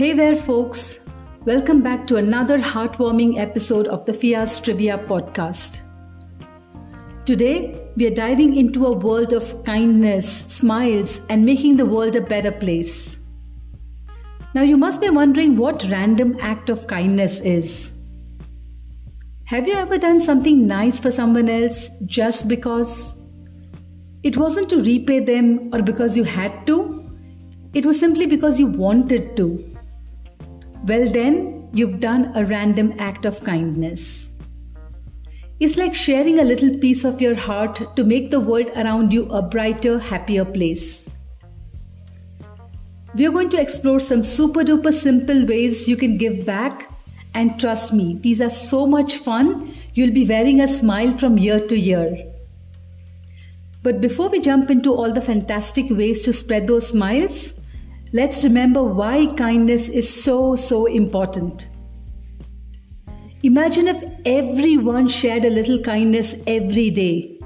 Hey there, folks. Welcome back to another heartwarming episode of the Fia's Trivia podcast. Today, we are diving into a world of kindness, smiles, and making the world a better place. Now, you must be wondering what random act of kindness is. Have you ever done something nice for someone else just because? It wasn't to repay them or because you had to, it was simply because you wanted to. Well, then, you've done a random act of kindness. It's like sharing a little piece of your heart to make the world around you a brighter, happier place. We are going to explore some super duper simple ways you can give back. And trust me, these are so much fun, you'll be wearing a smile from year to year. But before we jump into all the fantastic ways to spread those smiles, let's remember why kindness is so, so important. Imagine if everyone shared a little kindness every day.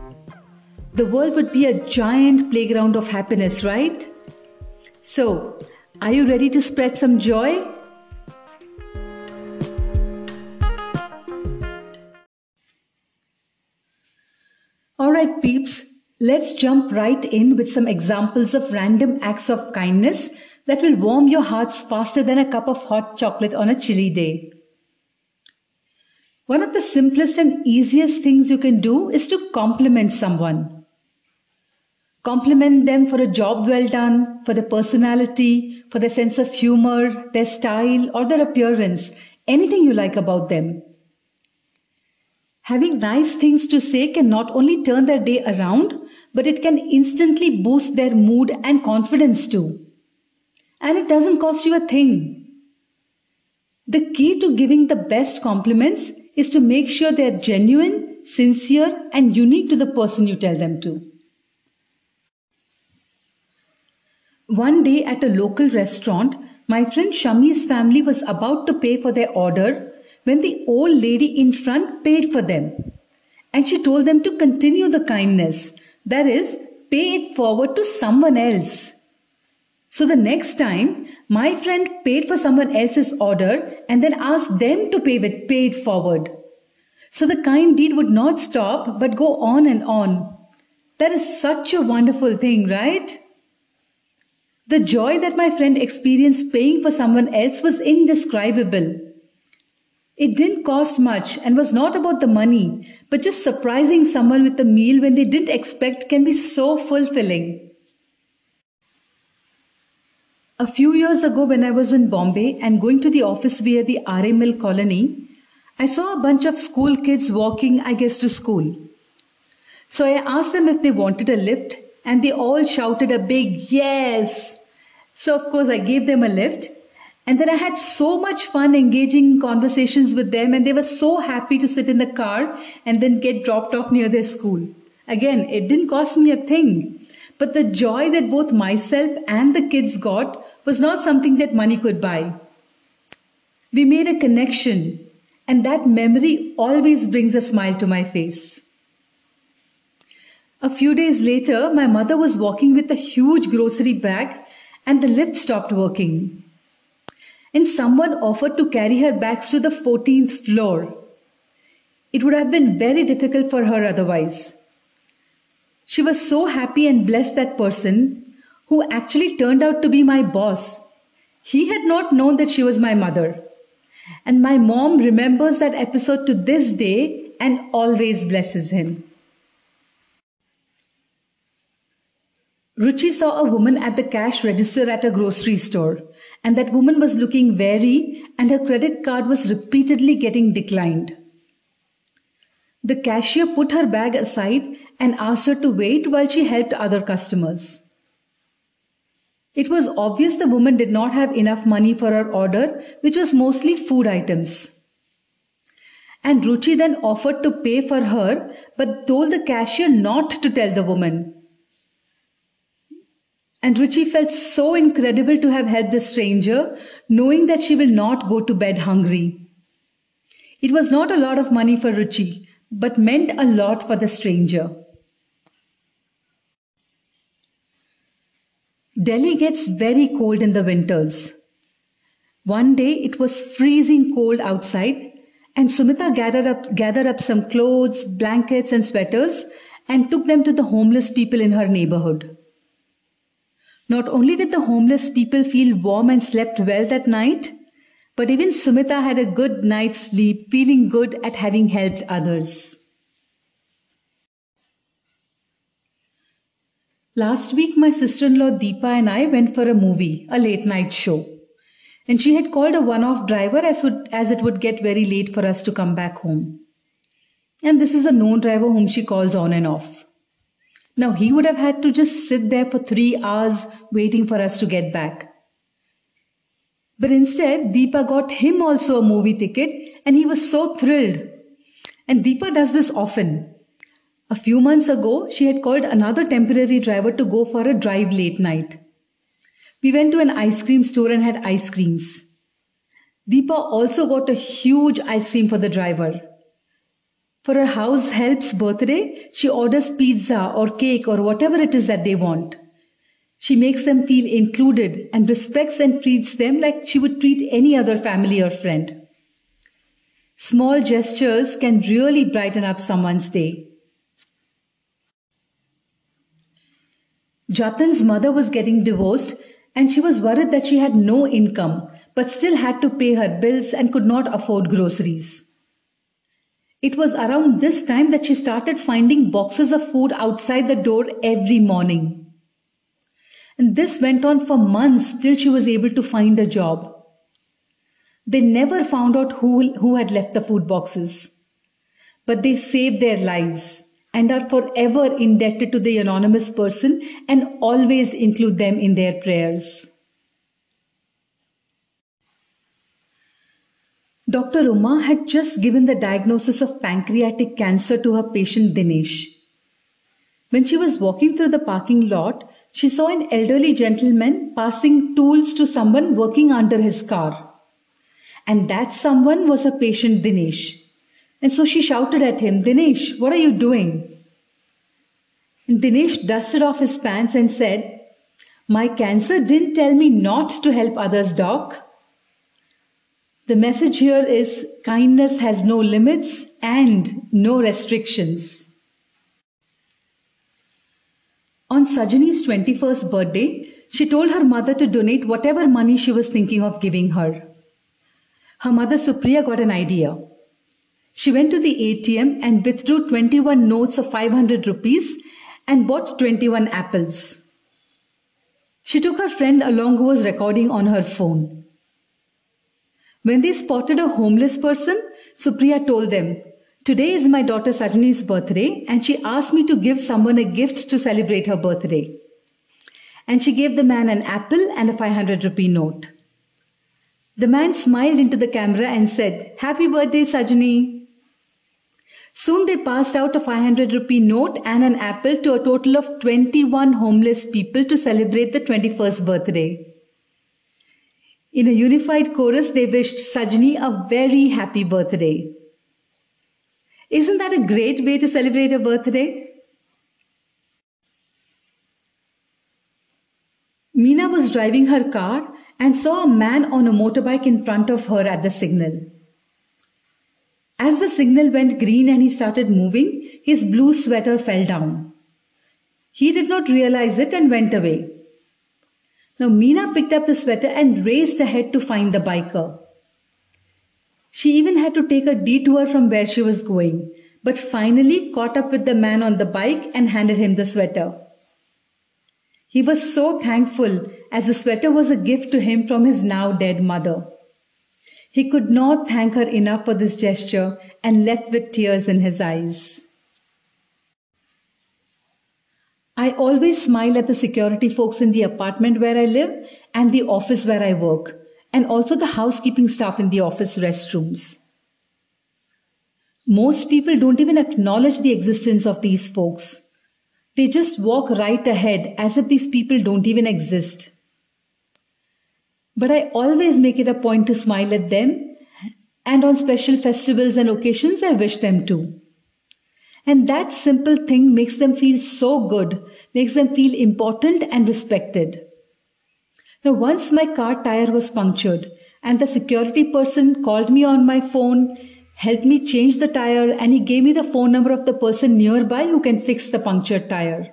The world would be a giant playground of happiness, right? So, are you ready to spread some joy? Alright, peeps, let's jump right in with some examples of random acts of kindness that will warm your hearts faster than a cup of hot chocolate on a chilly day. One of the simplest and easiest things you can do is to compliment someone. Compliment them for a job well done, for their personality, for their sense of humor, their style, or their appearance, anything you like about them. Having nice things to say can not only turn their day around, but it can instantly boost their mood and confidence too. And it doesn't cost you a thing. The key to giving the best compliments is to make sure they're genuine, sincere, and unique to the person you tell them to. One day at a local restaurant, my friend Shami's family was about to pay for their order when the old lady in front paid for them. And she told them to continue the kindness, that is, pay it forward to someone else. So the next time, my friend paid for someone else's order and then asked them to pay it paid forward. So the kind deed would not stop but go on and on. That is such a wonderful thing, right? The joy that my friend experienced paying for someone else was indescribable. It didn't cost much and was not about the money, but just surprising someone with a meal when they didn't expect can be so fulfilling. A few years ago, when I was in Bombay and going to the office via the RML colony, I saw a bunch of school kids walking, I guess, to school. So I asked them if they wanted a lift, and they all shouted a big yes. So, of course, I gave them a lift and then I had so much fun engaging in conversations with them, and they were so happy to sit in the car and then get dropped off near their school. Again, it didn't cost me a thing, but the joy that both myself and the kids got was not something that money could buy. We made a connection, and that memory always brings a smile to my face. A few days later, my mother was walking with a huge grocery bag, and the lift stopped working and someone offered to carry her bags to the 14th floor. It would have been very difficult for her otherwise. She was so happy and blessed that person, who actually turned out to be my boss, he had not known that she was my mother. And my mom remembers that episode to this day and always blesses him. Ruchi saw a woman at the cash register at a grocery store, and that woman was looking weary, and her credit card was repeatedly getting declined. The cashier put her bag aside and asked her to wait while she helped other customers. It was obvious the woman did not have enough money for her order, which was mostly food items. And Ruchi then offered to pay for her, but told the cashier not to tell the woman. And Ruchi felt so incredible to have helped the stranger, knowing that she will not go to bed hungry. It was not a lot of money for Ruchi, but meant a lot for the stranger. Delhi gets very cold in the winters. One day it was freezing cold outside, and Sumita gathered up, gathered up some clothes, blankets, and sweaters and took them to the homeless people in her neighborhood. Not only did the homeless people feel warm and slept well that night, but even Sumita had a good night's sleep, feeling good at having helped others. Last week, my sister in law Deepa and I went for a movie, a late night show. And she had called a one off driver as, would, as it would get very late for us to come back home. And this is a known driver whom she calls on and off. Now, he would have had to just sit there for three hours waiting for us to get back. But instead, Deepa got him also a movie ticket and he was so thrilled. And Deepa does this often. A few months ago, she had called another temporary driver to go for a drive late night. We went to an ice cream store and had ice creams. Deepa also got a huge ice cream for the driver. For her house help's birthday, she orders pizza or cake or whatever it is that they want. She makes them feel included and respects and treats them like she would treat any other family or friend. Small gestures can really brighten up someone's day. Jatin's mother was getting divorced and she was worried that she had no income but still had to pay her bills and could not afford groceries. It was around this time that she started finding boxes of food outside the door every morning. And this went on for months till she was able to find a job. They never found out who, who had left the food boxes, but they saved their lives and are forever indebted to the anonymous person and always include them in their prayers. Dr. Uma had just given the diagnosis of pancreatic cancer to her patient Dinesh. When she was walking through the parking lot, she saw an elderly gentleman passing tools to someone working under his car. And that someone was her patient Dinesh. And so she shouted at him, Dinesh, what are you doing? And Dinesh dusted off his pants and said, My cancer didn't tell me not to help others, doc. The message here is kindness has no limits and no restrictions. On Sajani's 21st birthday, she told her mother to donate whatever money she was thinking of giving her. Her mother Supriya got an idea. She went to the ATM and withdrew 21 notes of 500 rupees and bought 21 apples. She took her friend along who was recording on her phone. When they spotted a homeless person, Supriya told them, Today is my daughter Sajani's birthday, and she asked me to give someone a gift to celebrate her birthday. And she gave the man an apple and a 500 rupee note. The man smiled into the camera and said, Happy birthday, Sajani. Soon they passed out a 500 rupee note and an apple to a total of 21 homeless people to celebrate the 21st birthday. In a unified chorus, they wished Sajani a very happy birthday. Isn't that a great way to celebrate a birthday? Meena was driving her car and saw a man on a motorbike in front of her at the signal. As the signal went green and he started moving, his blue sweater fell down. He did not realize it and went away. Now Meena picked up the sweater and raced ahead to find the biker. She even had to take a detour from where she was going, but finally caught up with the man on the bike and handed him the sweater. He was so thankful as the sweater was a gift to him from his now dead mother. He could not thank her enough for this gesture and left with tears in his eyes. I always smile at the security folks in the apartment where I live and the office where I work, and also the housekeeping staff in the office restrooms. Most people don't even acknowledge the existence of these folks. They just walk right ahead as if these people don't even exist. But I always make it a point to smile at them, and on special festivals and occasions, I wish them to. And that simple thing makes them feel so good, makes them feel important and respected. Now, once my car tire was punctured, and the security person called me on my phone, helped me change the tire, and he gave me the phone number of the person nearby who can fix the punctured tire.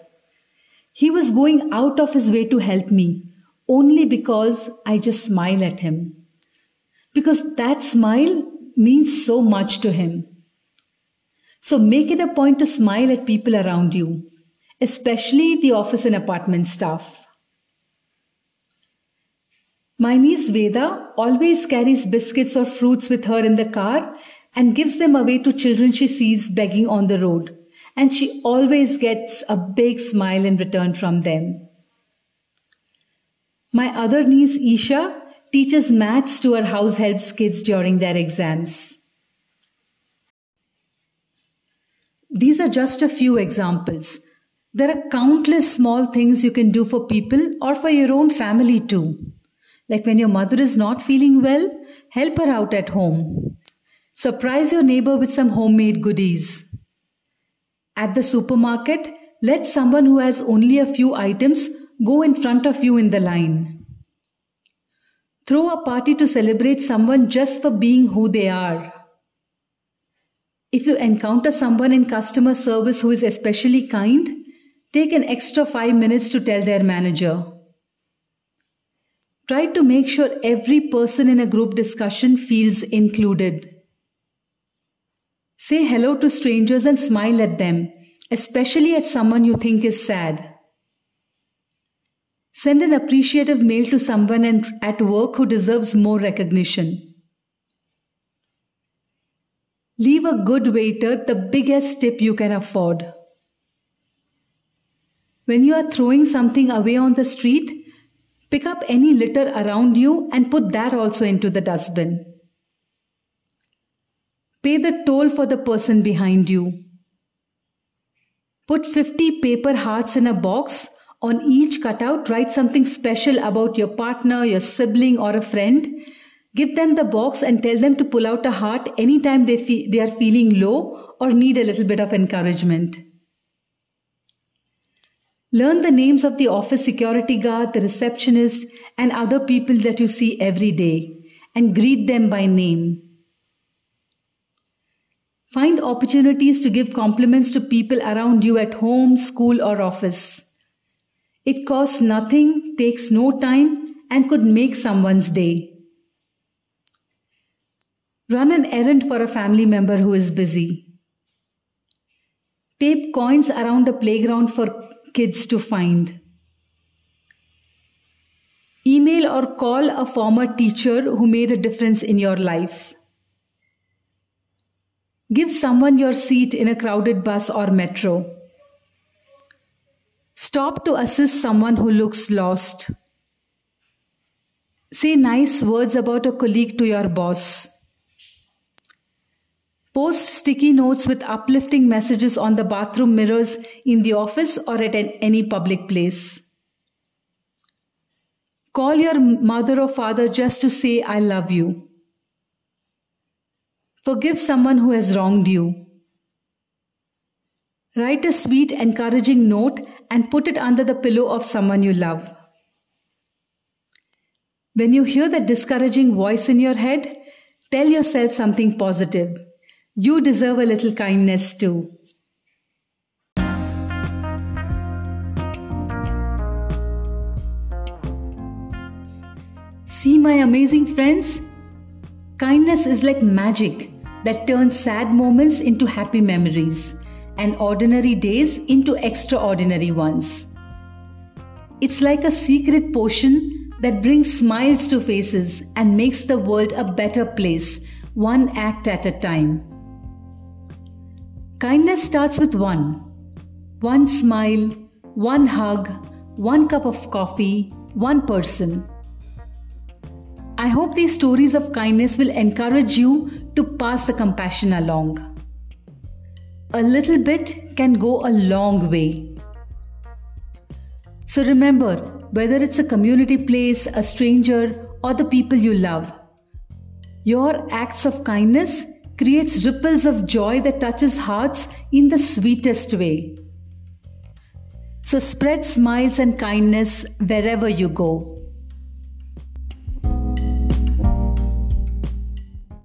He was going out of his way to help me only because I just smile at him. Because that smile means so much to him. So make it a point to smile at people around you, especially the office and apartment staff. My niece Veda always carries biscuits or fruits with her in the car and gives them away to children she sees begging on the road. And she always gets a big smile in return from them. My other niece Isha teaches maths to her house helps kids during their exams. These are just a few examples. There are countless small things you can do for people or for your own family too. Like when your mother is not feeling well, help her out at home. Surprise your neighbor with some homemade goodies. At the supermarket, let someone who has only a few items go in front of you in the line. Throw a party to celebrate someone just for being who they are. If you encounter someone in customer service who is especially kind, take an extra five minutes to tell their manager. Try to make sure every person in a group discussion feels included. Say hello to strangers and smile at them, especially at someone you think is sad. Send an appreciative mail to someone at work who deserves more recognition. Leave a good waiter the biggest tip you can afford. When you are throwing something away on the street, Pick up any litter around you and put that also into the dustbin. Pay the toll for the person behind you. Put 50 paper hearts in a box. On each cutout, write something special about your partner, your sibling, or a friend. Give them the box and tell them to pull out a heart anytime they, fe- they are feeling low or need a little bit of encouragement. Learn the names of the office security guard, the receptionist, and other people that you see every day and greet them by name. Find opportunities to give compliments to people around you at home, school, or office. It costs nothing, takes no time, and could make someone's day. Run an errand for a family member who is busy. Tape coins around a playground for kids to find. Email or call a former teacher who made a difference in your life. Give someone your seat in a crowded bus or metro. Stop to assist someone who looks lost. Say nice words about a colleague to your boss. Post sticky notes with uplifting messages on the bathroom mirrors in the office or at any public place. Call your mother or father just to say, I love you. Forgive someone who has wronged you. Write a sweet, encouraging note and put it under the pillow of someone you love. When you hear that discouraging voice in your head, tell yourself something positive. You deserve a little kindness too. See, my amazing friends? Kindness is like magic that turns sad moments into happy memories and ordinary days into extraordinary ones. It's like a secret potion that brings smiles to faces and makes the world a better place, one act at a time. Kindness starts with one. One smile, one hug, one cup of coffee, one person. I hope these stories of kindness will encourage you to pass the compassion along. A little bit can go a long way. So remember, whether it's a community place, a stranger, or the people you love, your acts of kindness creates ripples of joy that touches hearts in the sweetest way. So spread smiles and kindness wherever you go.